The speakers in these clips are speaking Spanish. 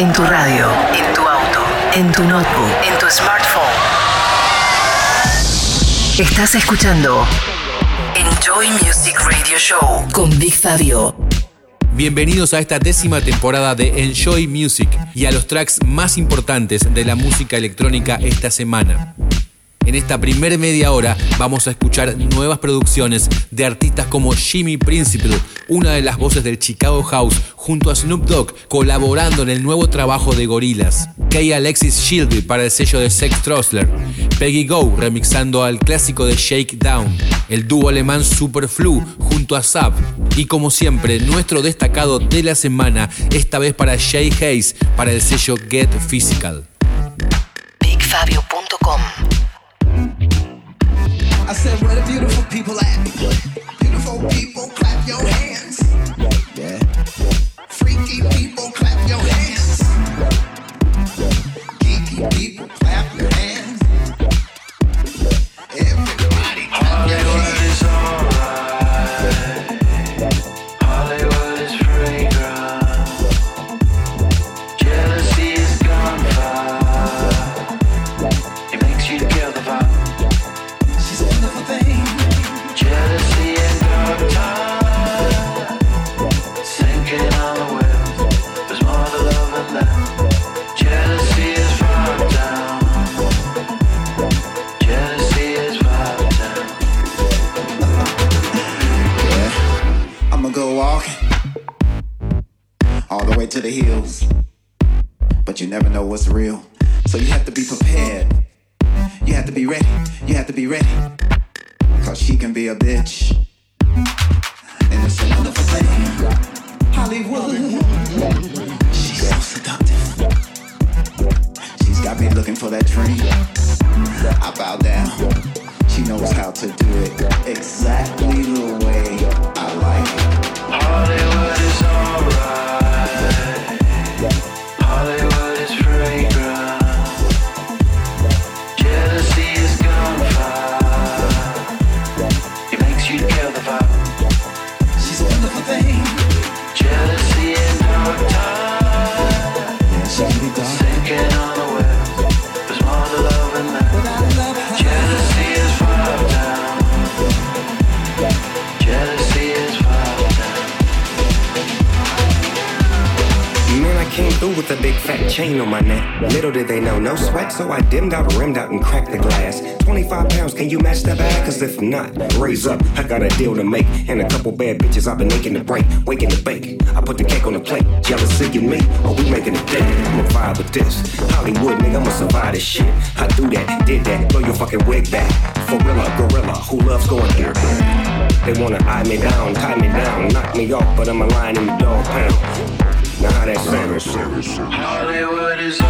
En tu radio, en tu auto, en tu notebook, en tu smartphone. Estás escuchando Enjoy Music Radio Show con Big Fabio. Bienvenidos a esta décima temporada de Enjoy Music y a los tracks más importantes de la música electrónica esta semana. En esta primera media hora vamos a escuchar nuevas producciones de artistas como Jimmy Principle, una de las voces del Chicago House, junto a Snoop Dogg, colaborando en el nuevo trabajo de Gorillaz. Kay Alexis Shieldy para el sello de Sex Trossler. Peggy Go remixando al clásico de Shakedown. El dúo alemán Superflu junto a Zap. Y como siempre, nuestro destacado de la semana, esta vez para Jay Hayes para el sello Get Physical. I said, where the beautiful people at? Beautiful people, clap your hands. Freaky people, clap your hands. Geeky people, clap your hands. To the hills. But you never know what's real. So you have to be prepared. You have to be ready. You have to be ready. Cause she can be a bitch. And it's a wonderful thing. Hollywood. She's so seductive. She's got me looking for that dream. I bow down. She knows how to do it exactly the way I like it. Hollywood is alright. With a big fat chain on my neck. Little did they know, no sweat, so I dimmed out, rimmed out, and cracked the glass. 25 pounds, can you match that bag? Cause if not, raise up. I got a deal to make. And a couple bad bitches I've been making to break, waking to bake. I put the cake on the plate. Jealousy in me, or we making a date. I'ma vibe with this. Hollywood, nigga, I'ma survive this shit. I do that, did that, blow your fucking wig back. Gorilla, gorilla, who loves going here? They wanna eye me down, tie me down, knock me off, but I'm a lion in the dog pound. Not a Hollywood is over.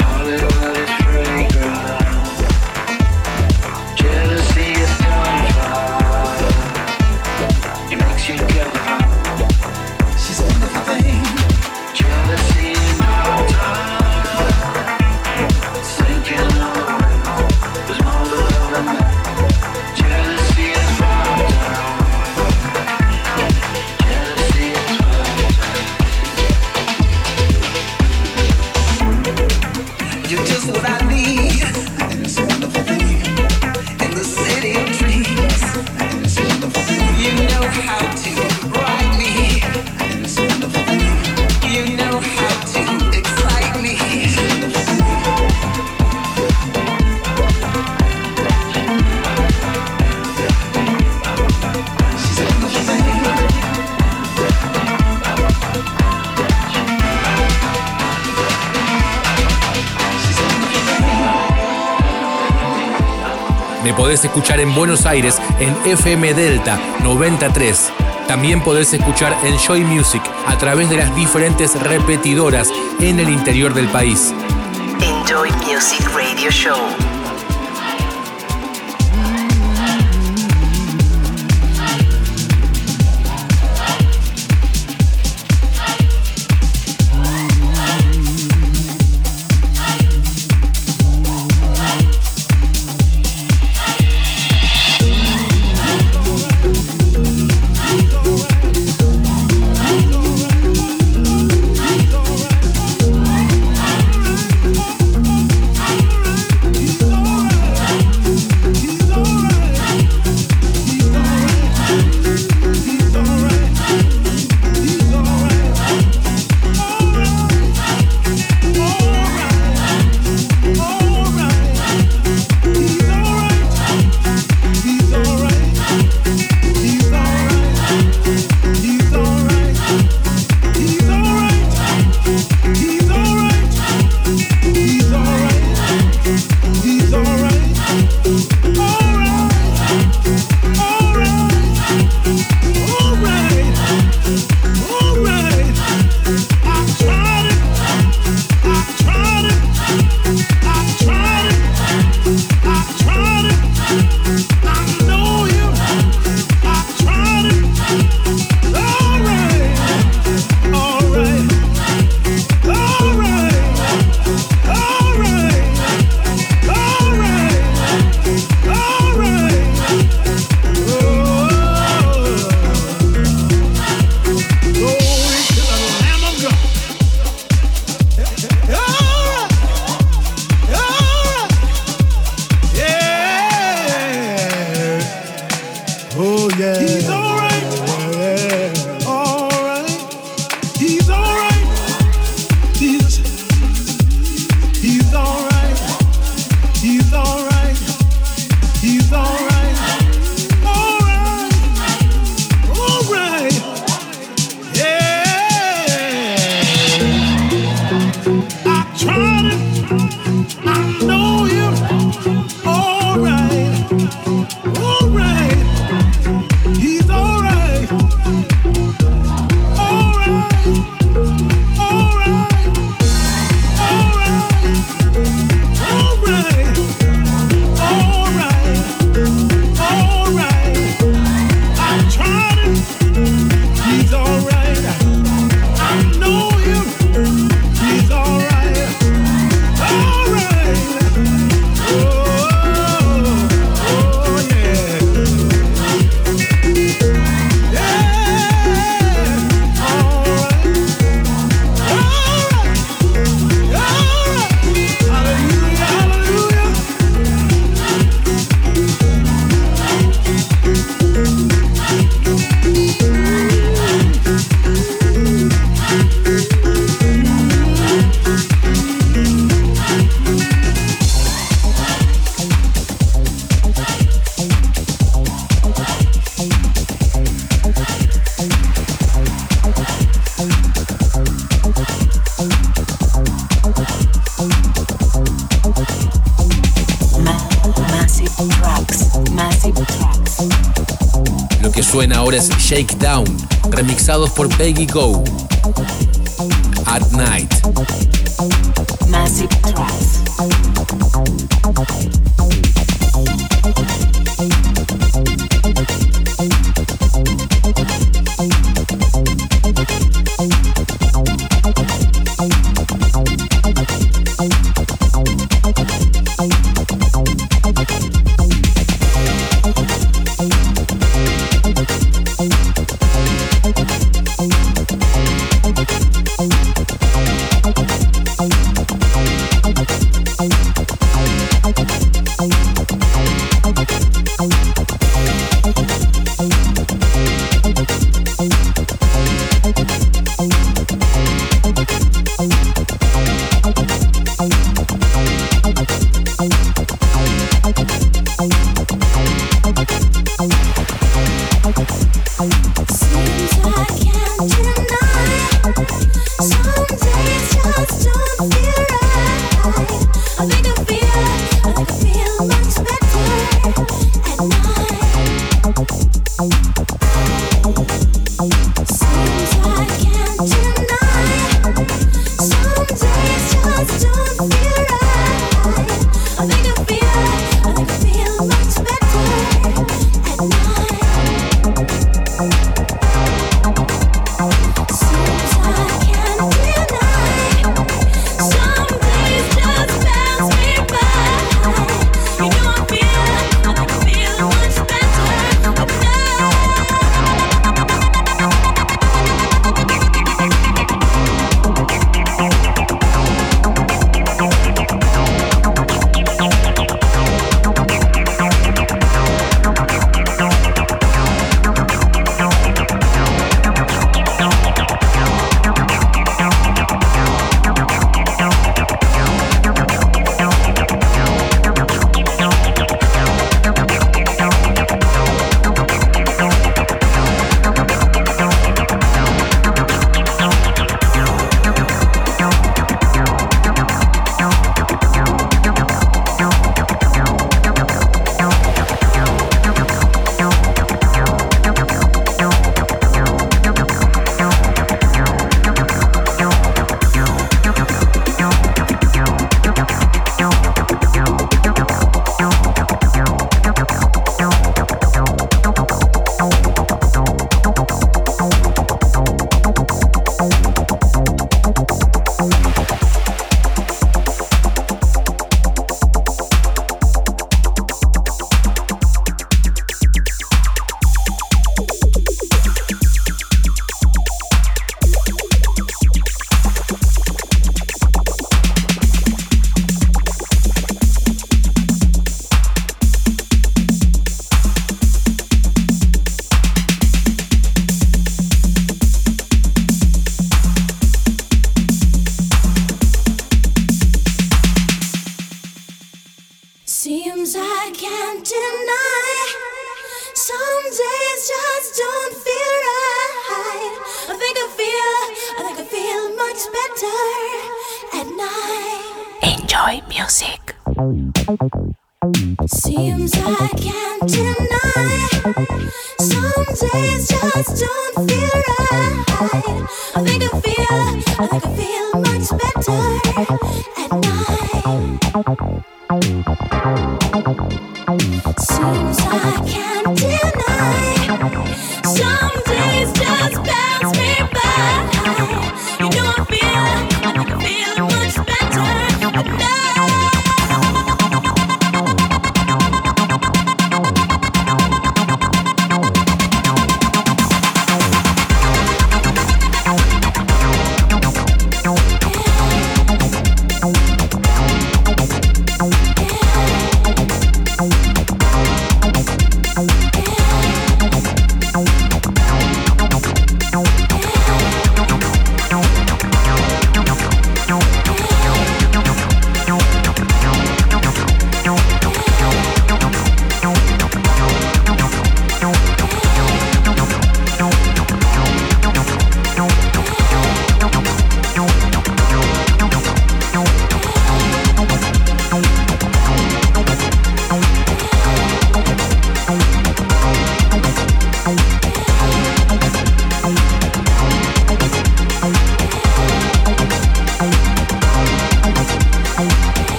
Hollywood. Escuchar en Buenos Aires en FM Delta 93. También podés escuchar Enjoy Music a través de las diferentes repetidoras en el interior del país. Enjoy Music Radio Show. Shakedown, remixados por Peggy Go. At Night.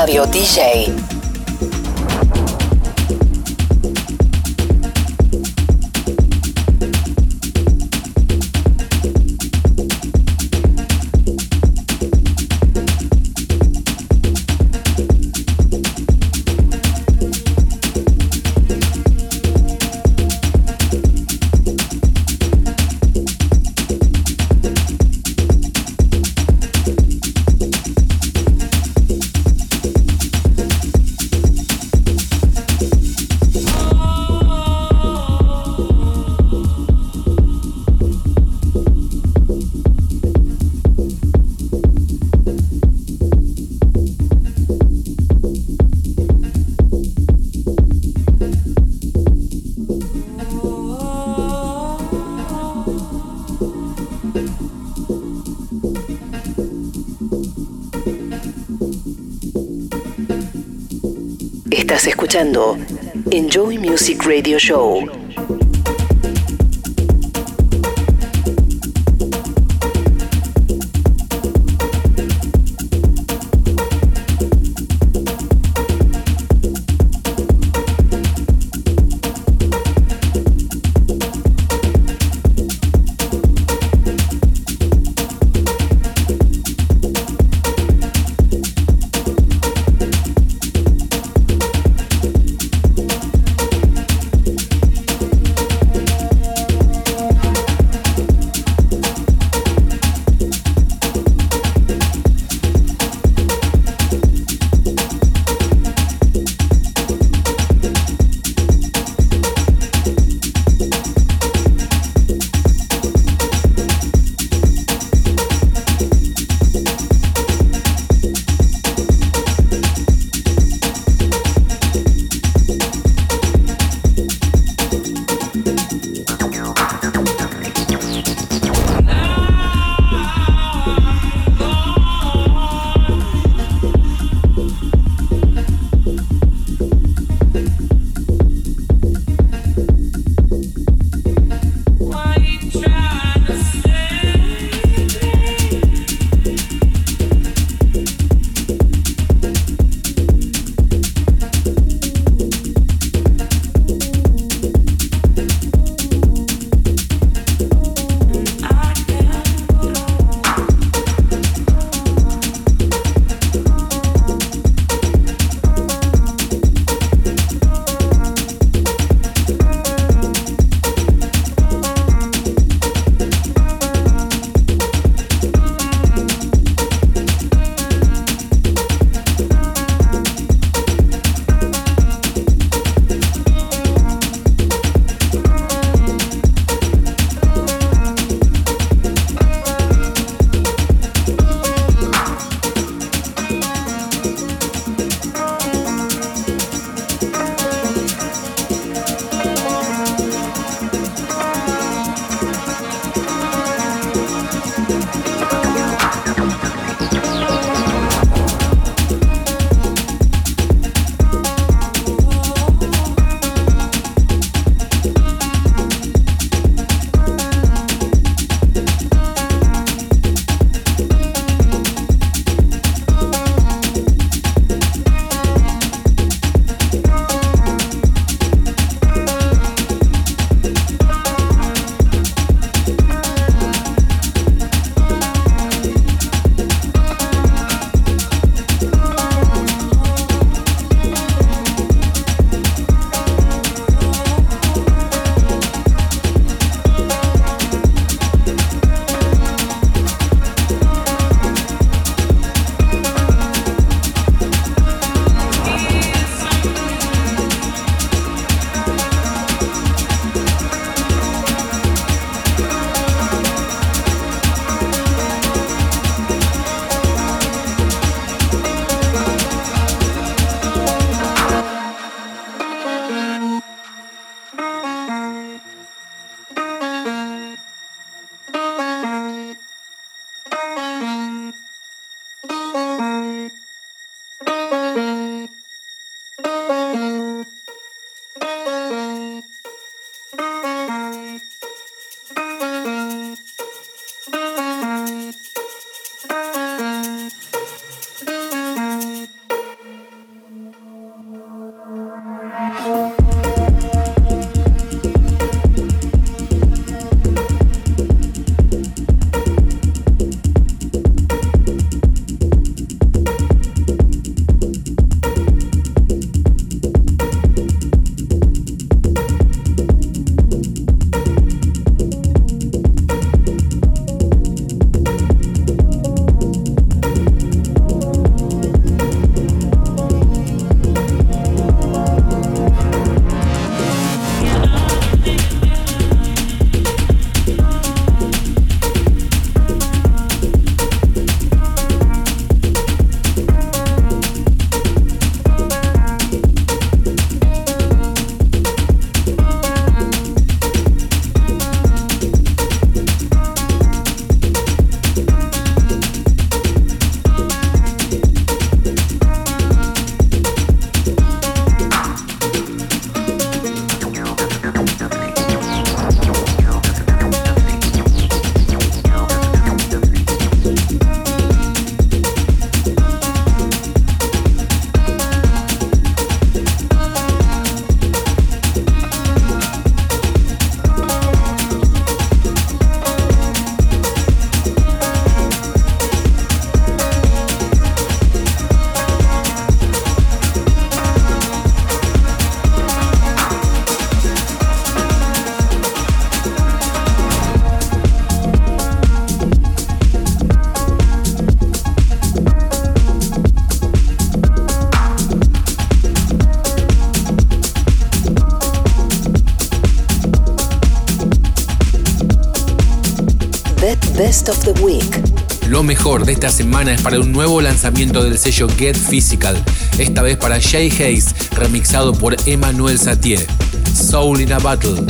Radio DJ. Escuchando Enjoy Music Radio Show. Of the Week. Lo mejor de esta semana es para un nuevo lanzamiento del sello Get Physical, esta vez para Jay Hayes, remixado por Emmanuel Satie. Soul in a Battle.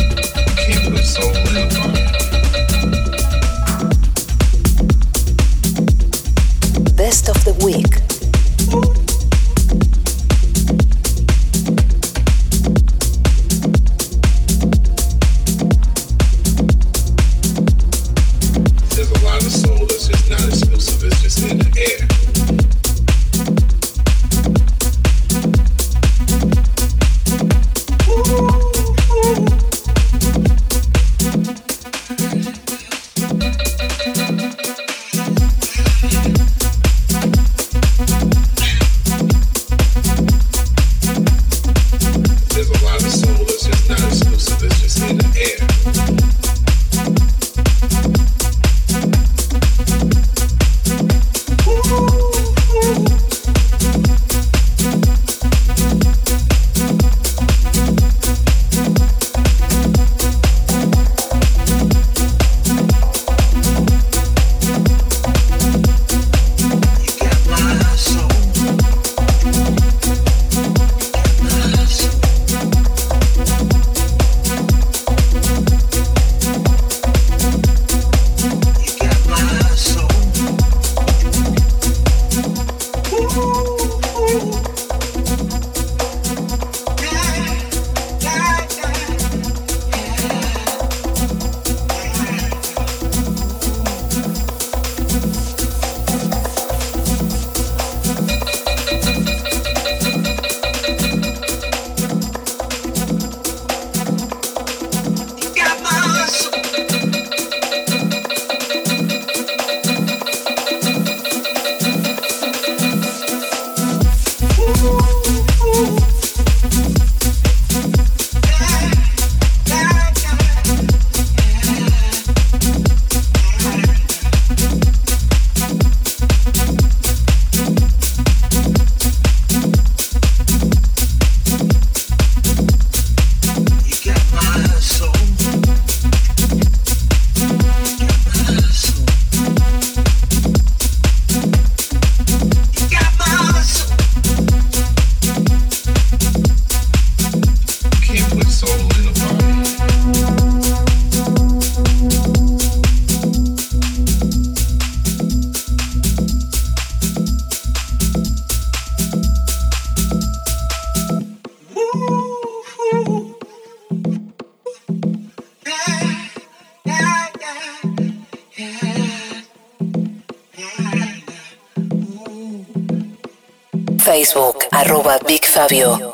Fabio.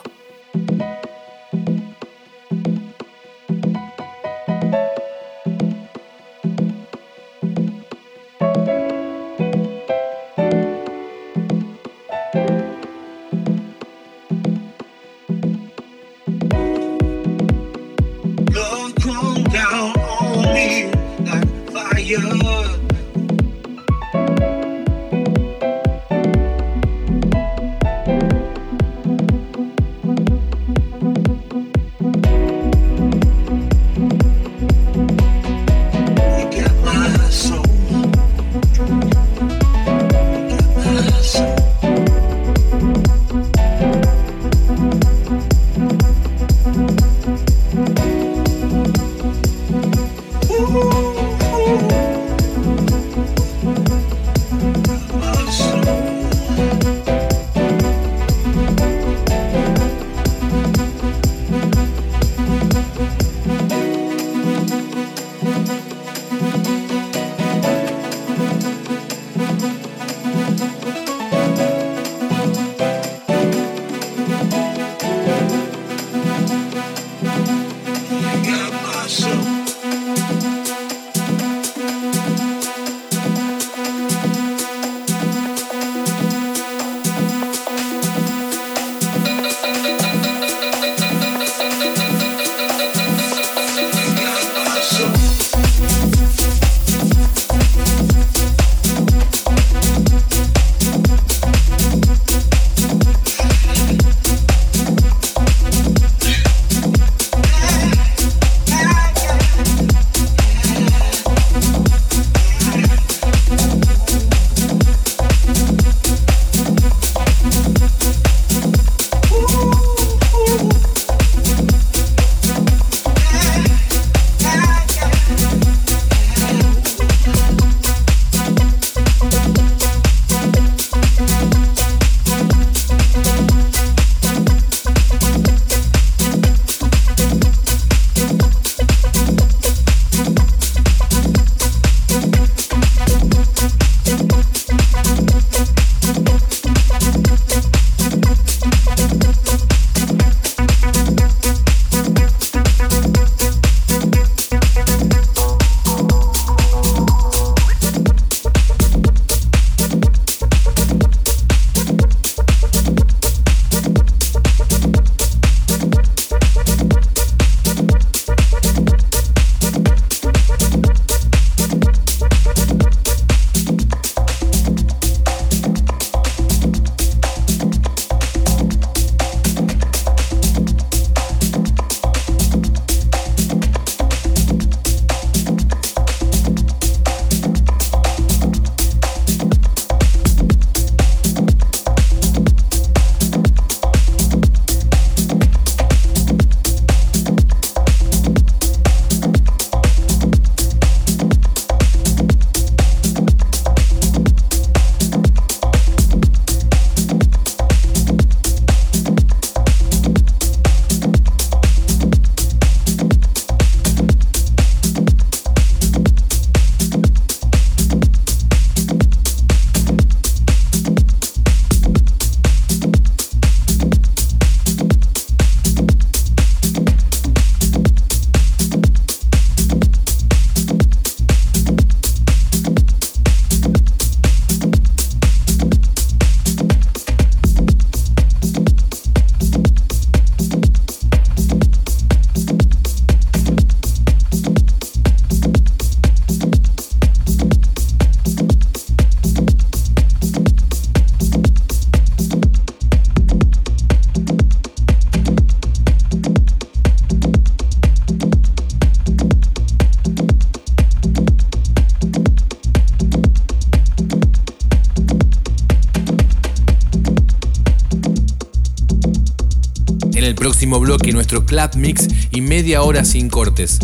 Próximo bloque nuestro club mix y media hora sin cortes.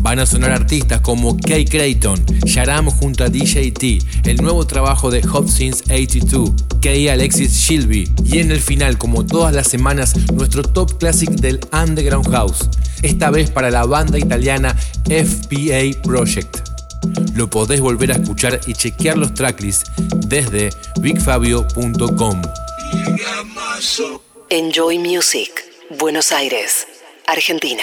Van a sonar artistas como Kay Creighton, Sharam junto a DJ T, el nuevo trabajo de Hop Since 82, Kay Alexis Shilby y en el final, como todas las semanas, nuestro top classic del Underground House, esta vez para la banda italiana FPA Project. Lo podés volver a escuchar y chequear los tracklists desde bigfabio.com. Enjoy Music, Buenos Aires, Argentina.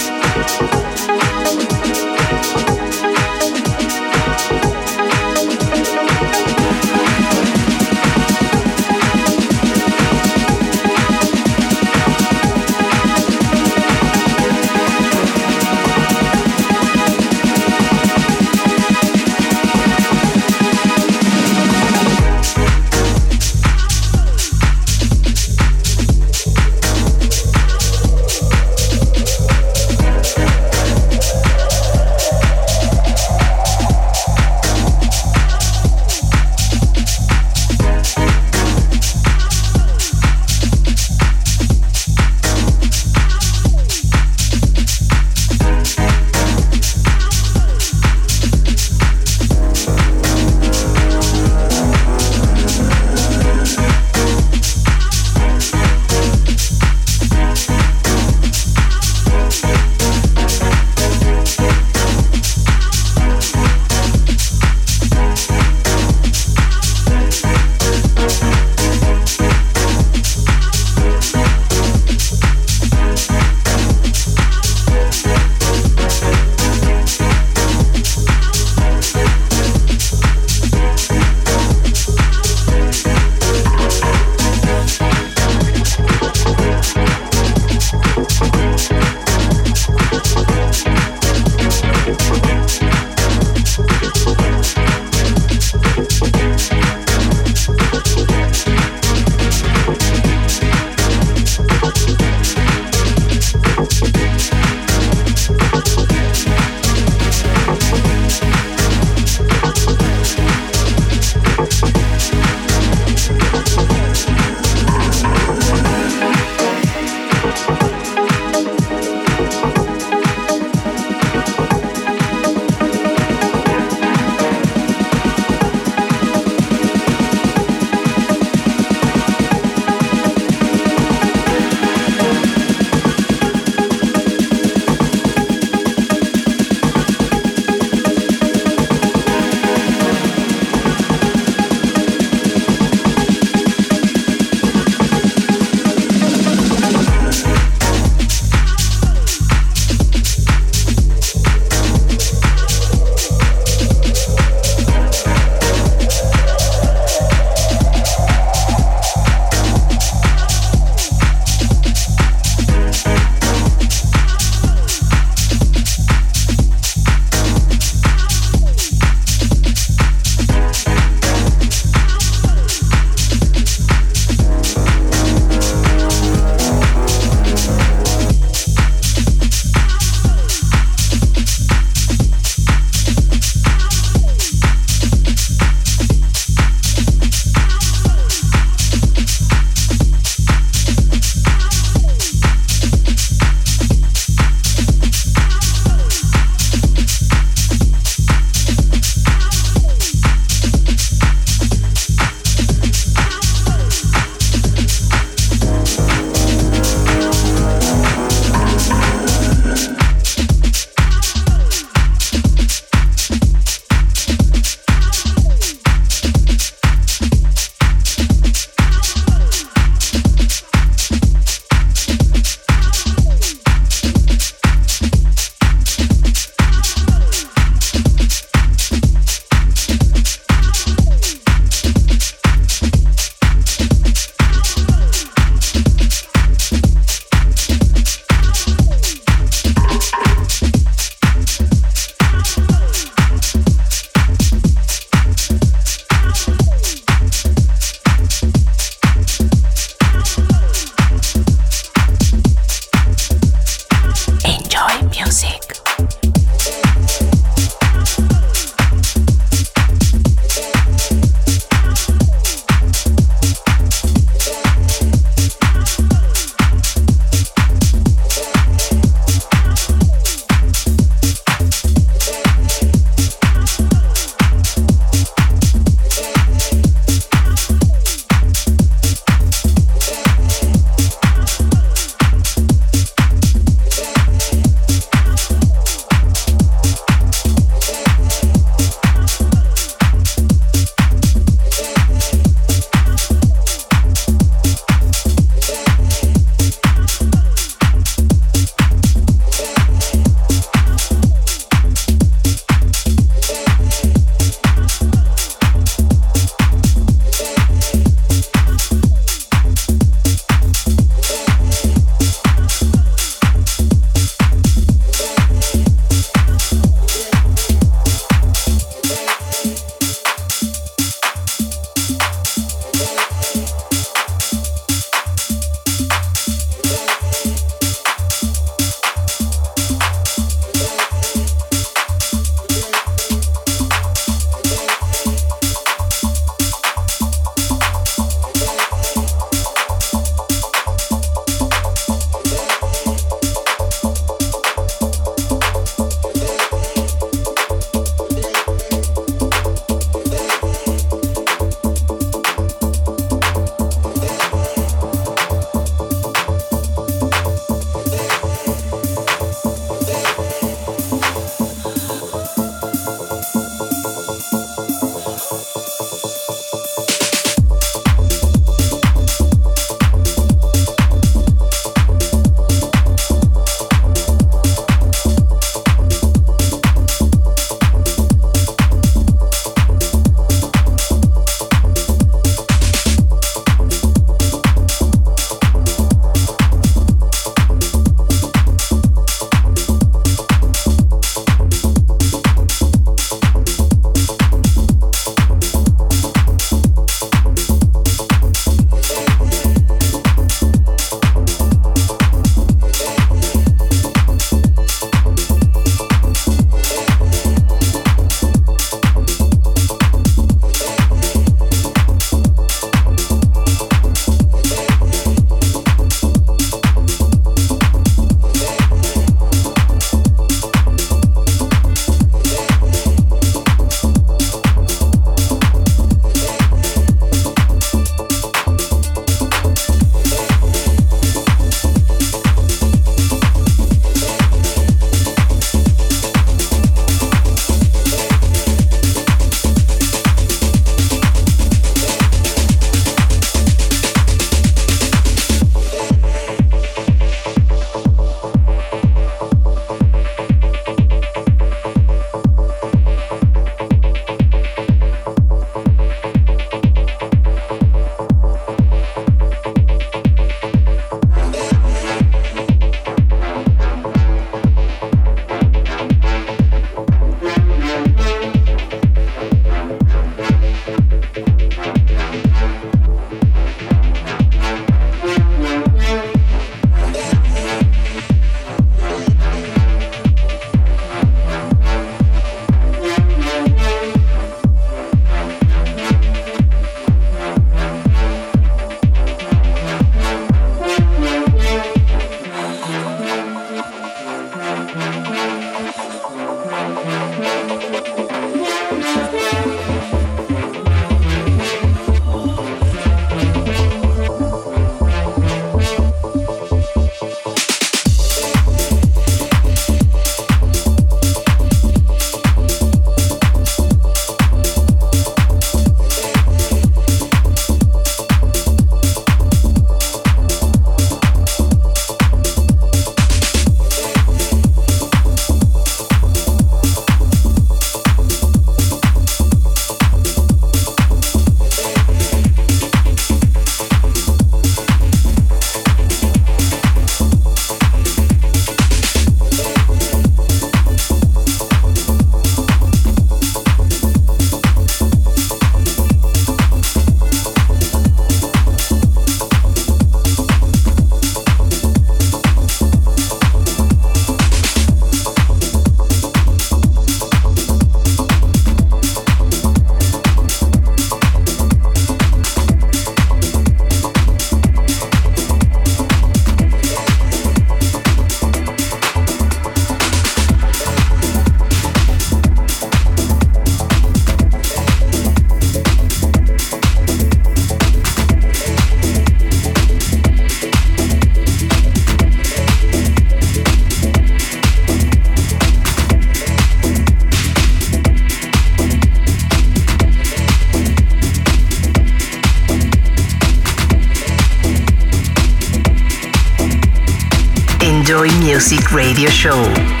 Music Radio Show.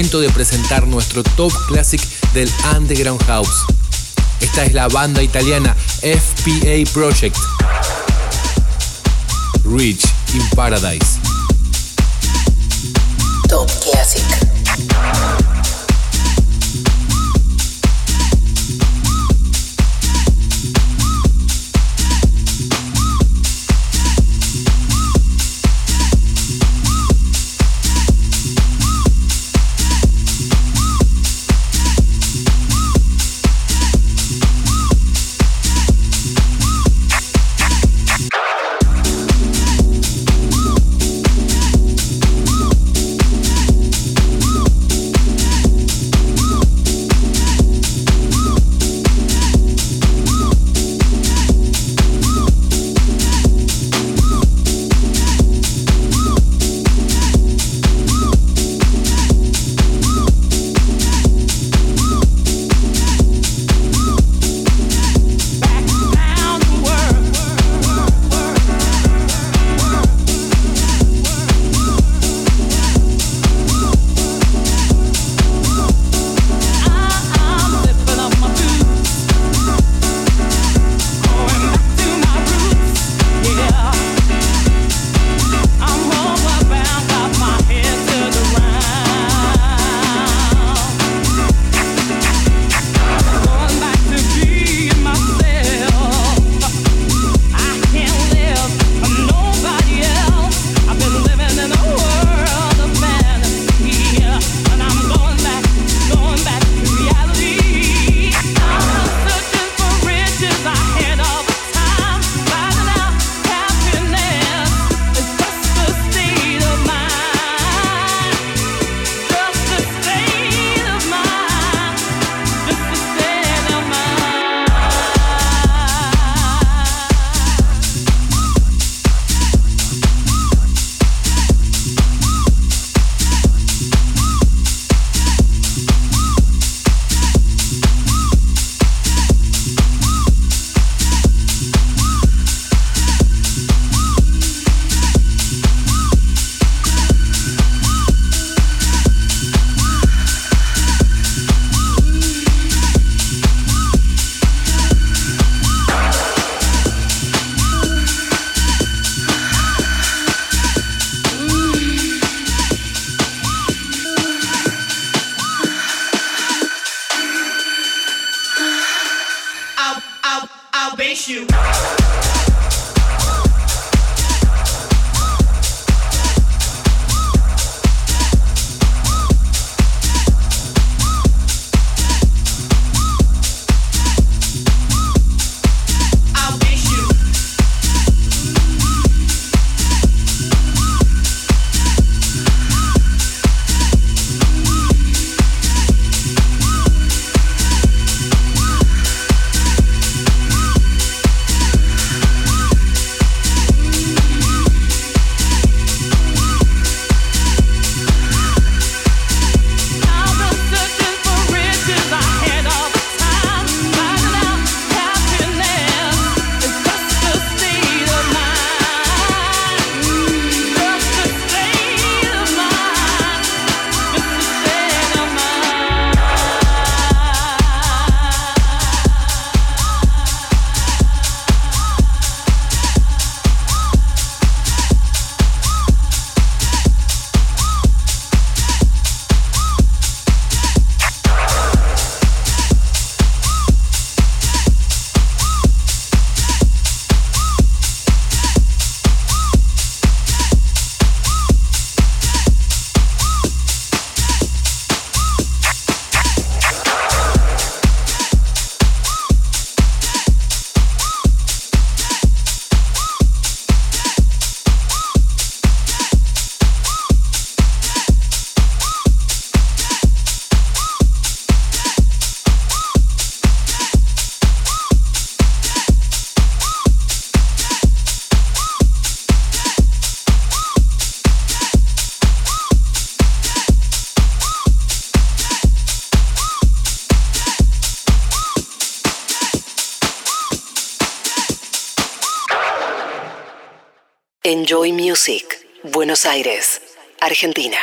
De presentar nuestro top classic del Underground House. Esta es la banda italiana FPA Project. Rich in Paradise. Buenos Aires, Argentina.